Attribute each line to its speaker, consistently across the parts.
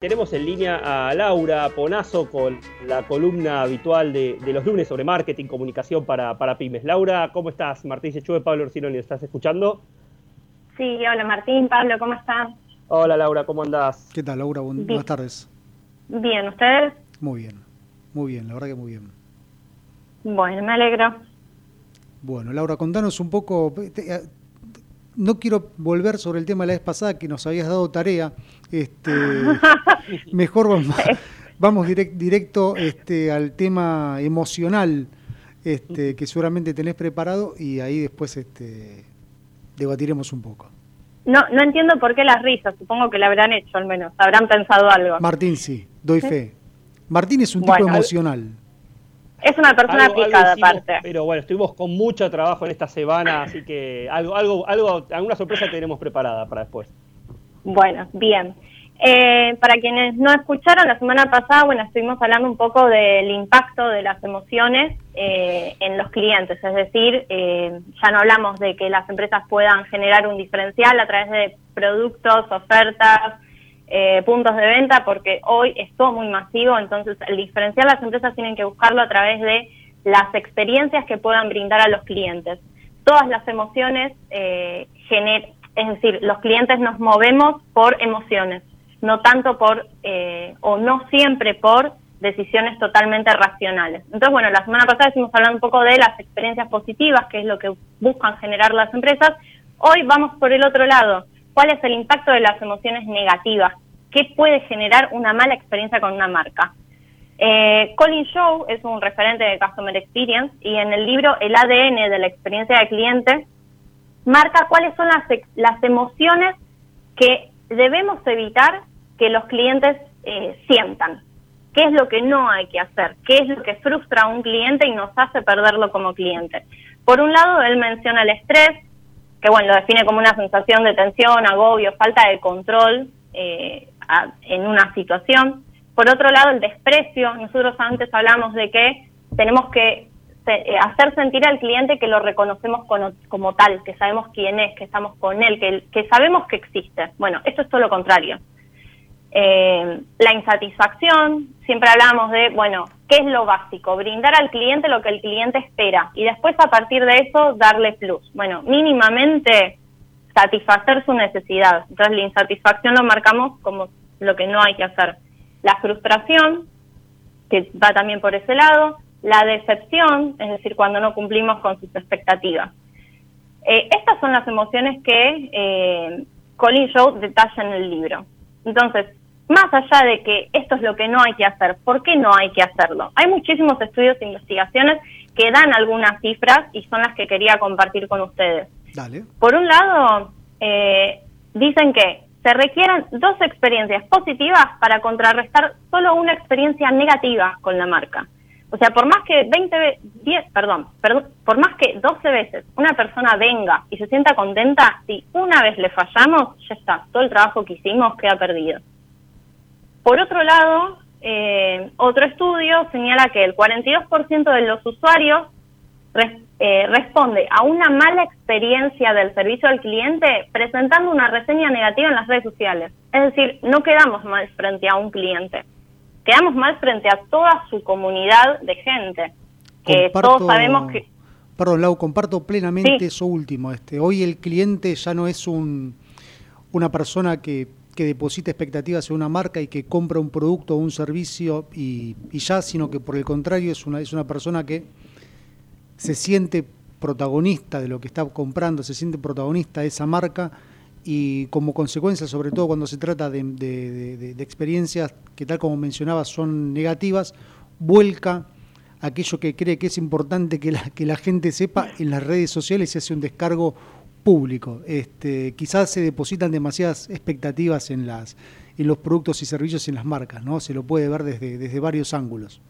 Speaker 1: Tenemos en línea a Laura Ponazo con la columna habitual de, los lunes sobre marketing, comunicación para, pymes. Laura, ¿cómo estás? Martín Sechuve, Pablo Orsinoni, ¿estás escuchando?
Speaker 2: Sí, hola Martín, Pablo, ¿cómo estás?
Speaker 1: Hola Laura, ¿cómo andás?
Speaker 3: ¿Qué tal Laura? buenas tardes.
Speaker 2: Bien, ¿ustedes?
Speaker 3: Muy bien, muy bien, la verdad que muy bien.
Speaker 2: Bueno, me alegro.
Speaker 3: Bueno, Laura, contanos un poco, no quiero volver sobre el tema de la vez pasada que nos habías dado tarea. Este, mejor vamos, vamos directo este, al tema emocional este, que seguramente tenés preparado y ahí después este, debatiremos un poco.
Speaker 2: No, no entiendo por qué las risas, supongo que la habrán hecho al menos, habrán pensado algo.
Speaker 3: Martín sí, doy fe. Martín es un tipo emocional.
Speaker 2: Es una persona aplicada aparte.
Speaker 1: Pero bueno, estuvimos con mucho trabajo en esta semana, así que algo, algo, algo, alguna sorpresa tenemos preparada para después.
Speaker 2: Bueno, bien. Eh, para quienes no escucharon, la semana pasada, bueno, estuvimos hablando un poco del impacto de las emociones eh, en los clientes, es decir, eh, ya no hablamos de que las empresas puedan generar un diferencial a través de productos, ofertas, eh, puntos de venta porque hoy es todo muy masivo, entonces el diferencial las empresas tienen que buscarlo a través de las experiencias que puedan brindar a los clientes. Todas las emociones, eh, es decir, los clientes nos movemos por emociones, no tanto por, eh, o no siempre por decisiones totalmente racionales. Entonces, bueno, la semana pasada estuvimos hablando un poco de las experiencias positivas, que es lo que buscan generar las empresas. Hoy vamos por el otro lado cuál es el impacto de las emociones negativas, qué puede generar una mala experiencia con una marca. Eh, Colin Show es un referente de Customer Experience y en el libro El ADN de la experiencia del cliente marca cuáles son las, las emociones que debemos evitar que los clientes eh, sientan. ¿Qué es lo que no hay que hacer? ¿Qué es lo que frustra a un cliente y nos hace perderlo como cliente? Por un lado, él menciona el estrés, que bueno, lo define como una sensación de tensión, agobio, falta de control eh, en una situación. Por otro lado, el desprecio. Nosotros antes hablamos de que tenemos que eh, hacer sentir al cliente que lo reconocemos como, tal, que sabemos quién es, que estamos con él, que, que sabemos que existe. Bueno, esto es todo lo contrario. Eh, la insatisfacción, siempre hablamos de, bueno, ¿qué es lo básico? Brindar al cliente lo que el cliente espera y después a partir de eso darle plus. Bueno, mínimamente satisfacer su necesidad. Entonces la insatisfacción lo marcamos como lo que no hay que hacer. La frustración, que va también por ese lado, la decepción, es decir, cuando no cumplimos con sus expectativas. Eh, estas son las emociones que eh, Colin Show detalla en el libro. Entonces, más allá de que esto es lo que no hay que hacer, ¿por qué no hay que hacerlo? Hay muchísimos estudios e investigaciones que dan algunas cifras y son las que quería compartir con ustedes. Por un lado, eh, dicen que se requieren dos experiencias positivas para contrarrestar solo una experiencia negativa con la marca. O sea, por más que 20, 10, perdón, perdón, por más que 12 veces una persona venga y se sienta contenta, si una vez le fallamos, ya está, todo el trabajo que hicimos queda perdido. Por otro lado, eh, otro estudio señala que el 42% de los usuarios eh, responde a una mala experiencia del servicio al cliente presentando una reseña negativa en las redes sociales. Es decir, no quedamos mal frente a un cliente, quedamos mal frente a toda su comunidad de gente, que todos sabemos que...
Speaker 3: Perdón, Lau, comparto plenamente eso último. Este, hoy el cliente ya no es un, una persona que que deposita expectativas en una marca y que compra un producto o un servicio y, ya, sino que por el contrario es una, es una persona que se siente protagonista de lo que está comprando, se siente protagonista de esa marca y como consecuencia, sobre todo cuando se trata de, experiencias que tal como mencionaba son negativas, vuelca aquello que cree que es importante que la, que la gente sepa en las redes sociales y hace un descargo público. Este, quizás se depositan demasiadas expectativas en, las, en los productos y servicios y en las marcas, ¿no? Se lo puede ver desde, desde varios ángulos.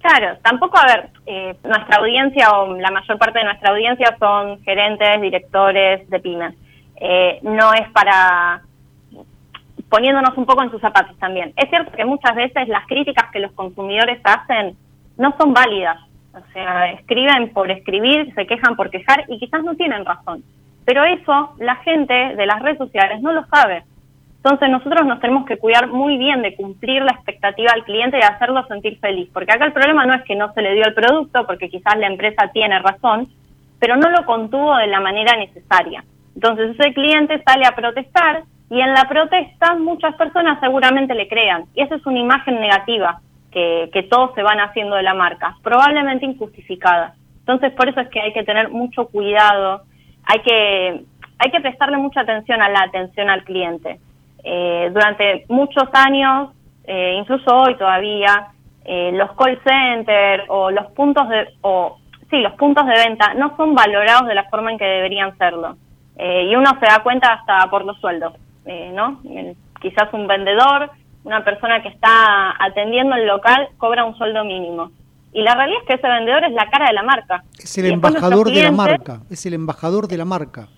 Speaker 2: Claro, tampoco, a ver, eh, nuestra audiencia o la mayor parte de nuestra audiencia son gerentes, directores de pymes. Eh, no es para poniéndonos un poco en sus zapatos también. Es cierto que muchas veces las críticas que los consumidores hacen no son válidas. O sea, escriben por escribir, se quejan por quejar y quizás no tienen razón. Pero eso la gente de las redes sociales no lo sabe. Entonces nosotros nos tenemos que cuidar muy bien de cumplir la expectativa al cliente y hacerlo sentir feliz, porque acá el problema no es que no se le dio el producto, porque quizás la empresa tiene razón, pero no lo contuvo de la manera necesaria. Entonces ese cliente sale a protestar y en la protesta muchas personas seguramente le crean. Y esa es una imagen negativa que, que todos se van haciendo de la marca, probablemente injustificada. Entonces por eso es que hay que tener mucho cuidado, hay que, hay que prestarle mucha atención a la atención al cliente. Eh, durante muchos años, eh, incluso hoy todavía, eh, los call centers o los puntos de, o sí, los puntos de venta no son valorados de la forma en que deberían serlo. y uno se da cuenta hasta por los sueldos, ¿no? Quizás un vendedor, una persona que está atendiendo el local cobra un sueldo mínimo. Y la realidad es que ese vendedor es la cara de la marca.
Speaker 3: Es el embajador de la marca, es el embajador de la marca.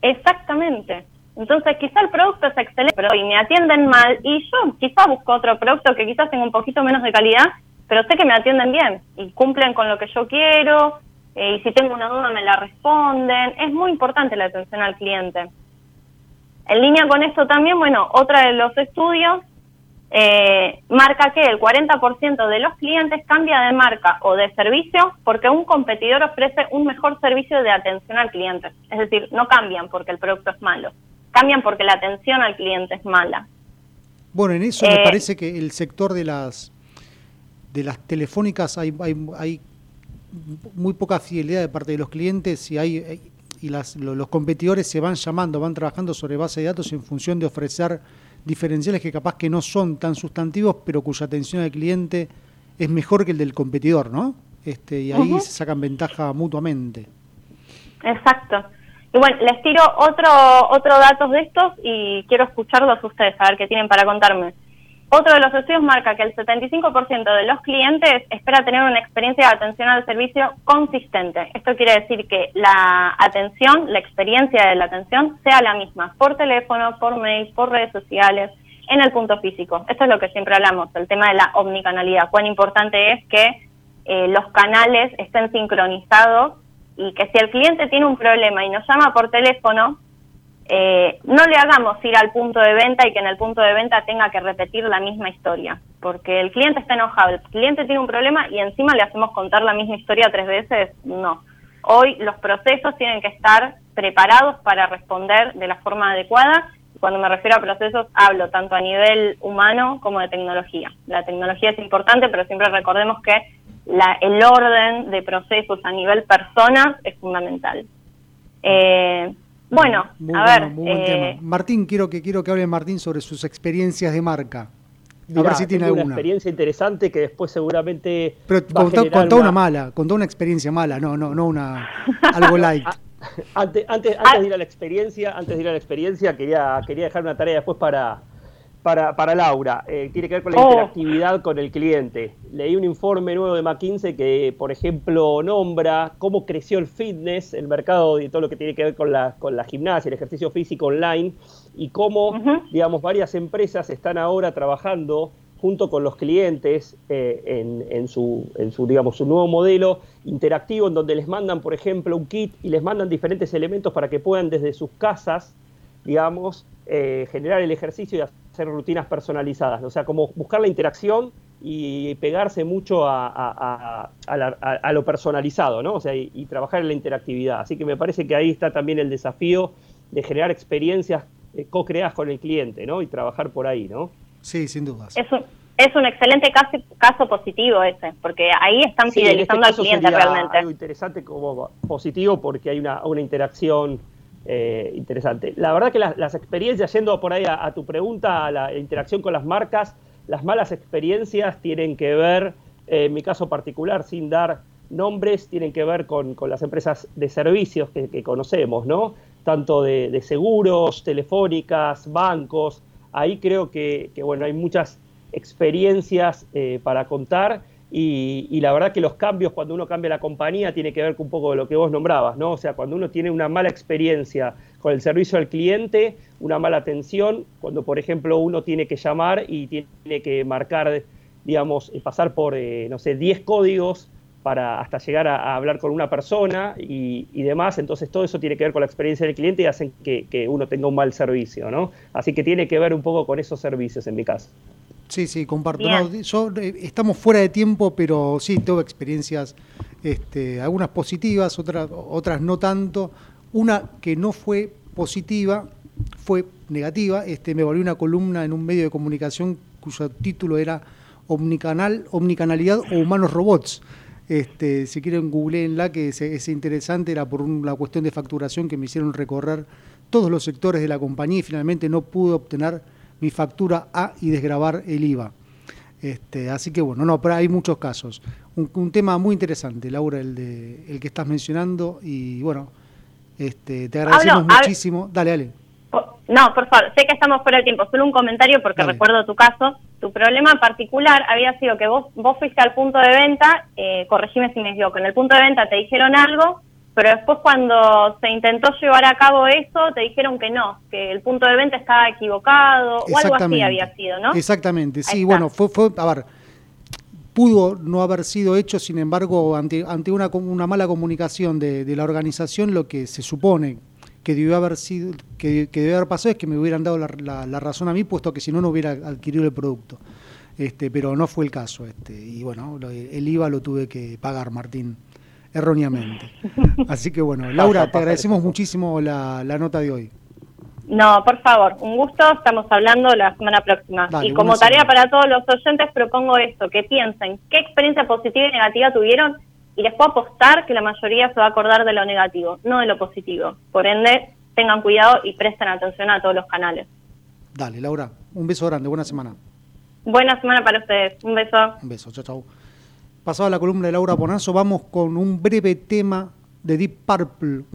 Speaker 2: Exactamente. Entonces, quizá el producto es excelente, pero y me atienden mal, y yo quizá busco otro producto que quizás tenga un poquito menos de calidad, pero sé que me atienden bien y cumplen con lo que yo quiero, eh, y si tengo una duda me la responden. Es muy importante la atención al cliente. En línea con esto también, bueno, otra de los estudios eh, marca que el 40% de los clientes cambia de marca o de servicio porque un competidor ofrece un mejor servicio de atención al cliente. Es decir, no cambian porque el producto es malo cambian porque la atención al cliente es mala.
Speaker 3: Bueno, en eso me eh, parece que el sector de las de las telefónicas hay, hay, muy poca fidelidad de parte de los clientes y hay y las, los competidores se van llamando, van trabajando sobre base de datos en función de ofrecer diferenciales que capaz que no son tan sustantivos, pero cuya atención al cliente es mejor que el del competidor, ¿no? Este, y ahí se sacan ventaja mutuamente.
Speaker 2: Exacto. Y bueno, les tiro otro, otro datos de estos y quiero escucharlos ustedes, a ver qué tienen para contarme. Otro de los estudios marca que el 75% de los clientes espera tener una experiencia de atención al servicio consistente. Esto quiere decir que la atención, la experiencia de la atención sea la misma, por teléfono, por mail, por redes sociales, en el punto físico. Esto es lo que siempre hablamos, el tema de la omnicanalidad. Cuán importante es que eh, los canales estén sincronizados y que si el cliente tiene un problema y nos llama por teléfono, eh, no le hagamos ir al punto de venta y que en el punto de venta tenga que repetir la misma historia, porque el cliente está enojado, el cliente tiene un problema y encima le hacemos contar la misma historia tres veces, no. Hoy los procesos tienen que estar preparados para responder de la forma adecuada. Cuando me refiero a procesos, hablo tanto a nivel humano como de tecnología. La tecnología es importante, pero siempre recordemos que la, el orden de procesos a nivel personas es fundamental. Eh, bueno, a ver.
Speaker 3: Eh, Martín, quiero que quiero que hable Martín sobre sus experiencias de marca. A ver si tiene alguna.
Speaker 1: Una experiencia interesante que después seguramente.
Speaker 3: Pero contó, una... mala, contó una experiencia mala, no, no, no una algo light.
Speaker 1: antes, antes, antes de ir a la experiencia, antes de ir a la experiencia, quería, quería dejar una tarea después para, para, para Laura, eh, tiene que ver con la oh. interactividad con el cliente. Leí un informe nuevo de McKinsey que, por ejemplo, nombra cómo creció el fitness, el mercado y todo lo que tiene que ver con la, con la gimnasia, el ejercicio físico online, y cómo, digamos, varias empresas están ahora trabajando junto con los clientes eh, en, en, su, en su, digamos, su nuevo modelo interactivo, en donde les mandan, por ejemplo, un kit y les mandan diferentes elementos para que puedan desde sus casas, digamos, eh, generar el ejercicio y hacer rutinas personalizadas. O sea, como buscar la interacción y pegarse mucho a, lo personalizado, ¿no? O sea, y, trabajar en la interactividad. Así que me parece que ahí está también el desafío de generar experiencias eh, co-creadas con el cliente, ¿no? Y trabajar por ahí, ¿no?
Speaker 3: Sí, sin dudas.
Speaker 2: Es un, es un excelente caso, caso positivo ese, porque ahí están este fidelizando al cliente realmente.
Speaker 1: Algo interesante como positivo porque hay una, una interacción eh, interesante. La verdad que las, experiencias, yendo por ahí a, tu pregunta, a la interacción con las marcas, las malas experiencias tienen que ver, eh, en mi caso particular, sin dar nombres, tienen que ver con, las empresas de servicios que, conocemos, ¿no? Tanto de, seguros, telefónicas, bancos. Ahí creo que, bueno, hay muchas experiencias eh, para contar y, la verdad que los cambios, cuando uno cambia la compañía, tiene que ver con un poco de lo que vos nombrabas, ¿no? O sea, cuando uno tiene una mala experiencia con el servicio al cliente, una mala atención, cuando por ejemplo uno tiene que llamar y tiene que marcar, digamos, pasar por, eh, no sé, 10 códigos para hasta llegar a, hablar con una persona y, demás. Entonces todo eso tiene que ver con la experiencia del cliente y hacen que, uno tenga un mal servicio, ¿no? Así que tiene que ver un poco con esos servicios en mi caso.
Speaker 3: Sí, sí, comparto. yo, eh, estamos fuera de tiempo, pero sí, tengo experiencias, este, algunas positivas, otras, otras no tanto. Una que no fue positiva fue negativa. Este, me volví una columna en un medio de comunicación cuyo título era Omnicanal, Omnicanalidad o Humanos Robots. Este, si quieren, googleenla, que es, interesante, era por una cuestión de facturación que me hicieron recorrer todos los sectores de la compañía y finalmente no pude obtener mi factura A y desgrabar el IVA. Este, así que bueno, no, pero hay muchos casos. Un, tema muy interesante, Laura, el, de, el que estás mencionando y bueno, este, te agradecemos muchísimo. Dale, dale.
Speaker 2: No, por favor, sé que estamos fuera de tiempo, solo un comentario porque recuerdo tu caso. Tu problema particular había sido que vos, vos fuiste al punto de venta, eh, corregime si me equivoco, en el punto de venta te dijeron algo, pero después cuando se intentó llevar a cabo eso, te dijeron que no, que el punto de venta estaba equivocado o algo así había sido, ¿no?
Speaker 3: Exactamente, sí, bueno, fue, fue, a ver, pudo no haber sido hecho, sin embargo, ante, ante una, una mala comunicación de, de la organización, lo que se supone que debió haber sido, que, que haber pasado es que me hubieran dado la, razón a mí, puesto que si no no hubiera adquirido el producto. Este, pero no fue el caso. Este, y bueno, el IVA lo tuve que pagar, Martín, erróneamente. Así que bueno, Laura, te agradecemos muchísimo la, nota de hoy.
Speaker 2: No, por favor, un gusto, estamos hablando la semana próxima. y como tarea para todos los oyentes propongo esto, que piensen qué experiencia positiva y negativa tuvieron y les puedo apostar que la mayoría se va a acordar de lo negativo, no de lo positivo. Por ende, tengan cuidado y presten atención a todos los canales.
Speaker 3: Dale, Laura, un beso grande, buena semana.
Speaker 2: Buena semana para ustedes, un beso.
Speaker 3: Un beso, chao, chao. Pasado la columna de Laura Ponazo, vamos con un breve tema de Deep Purple.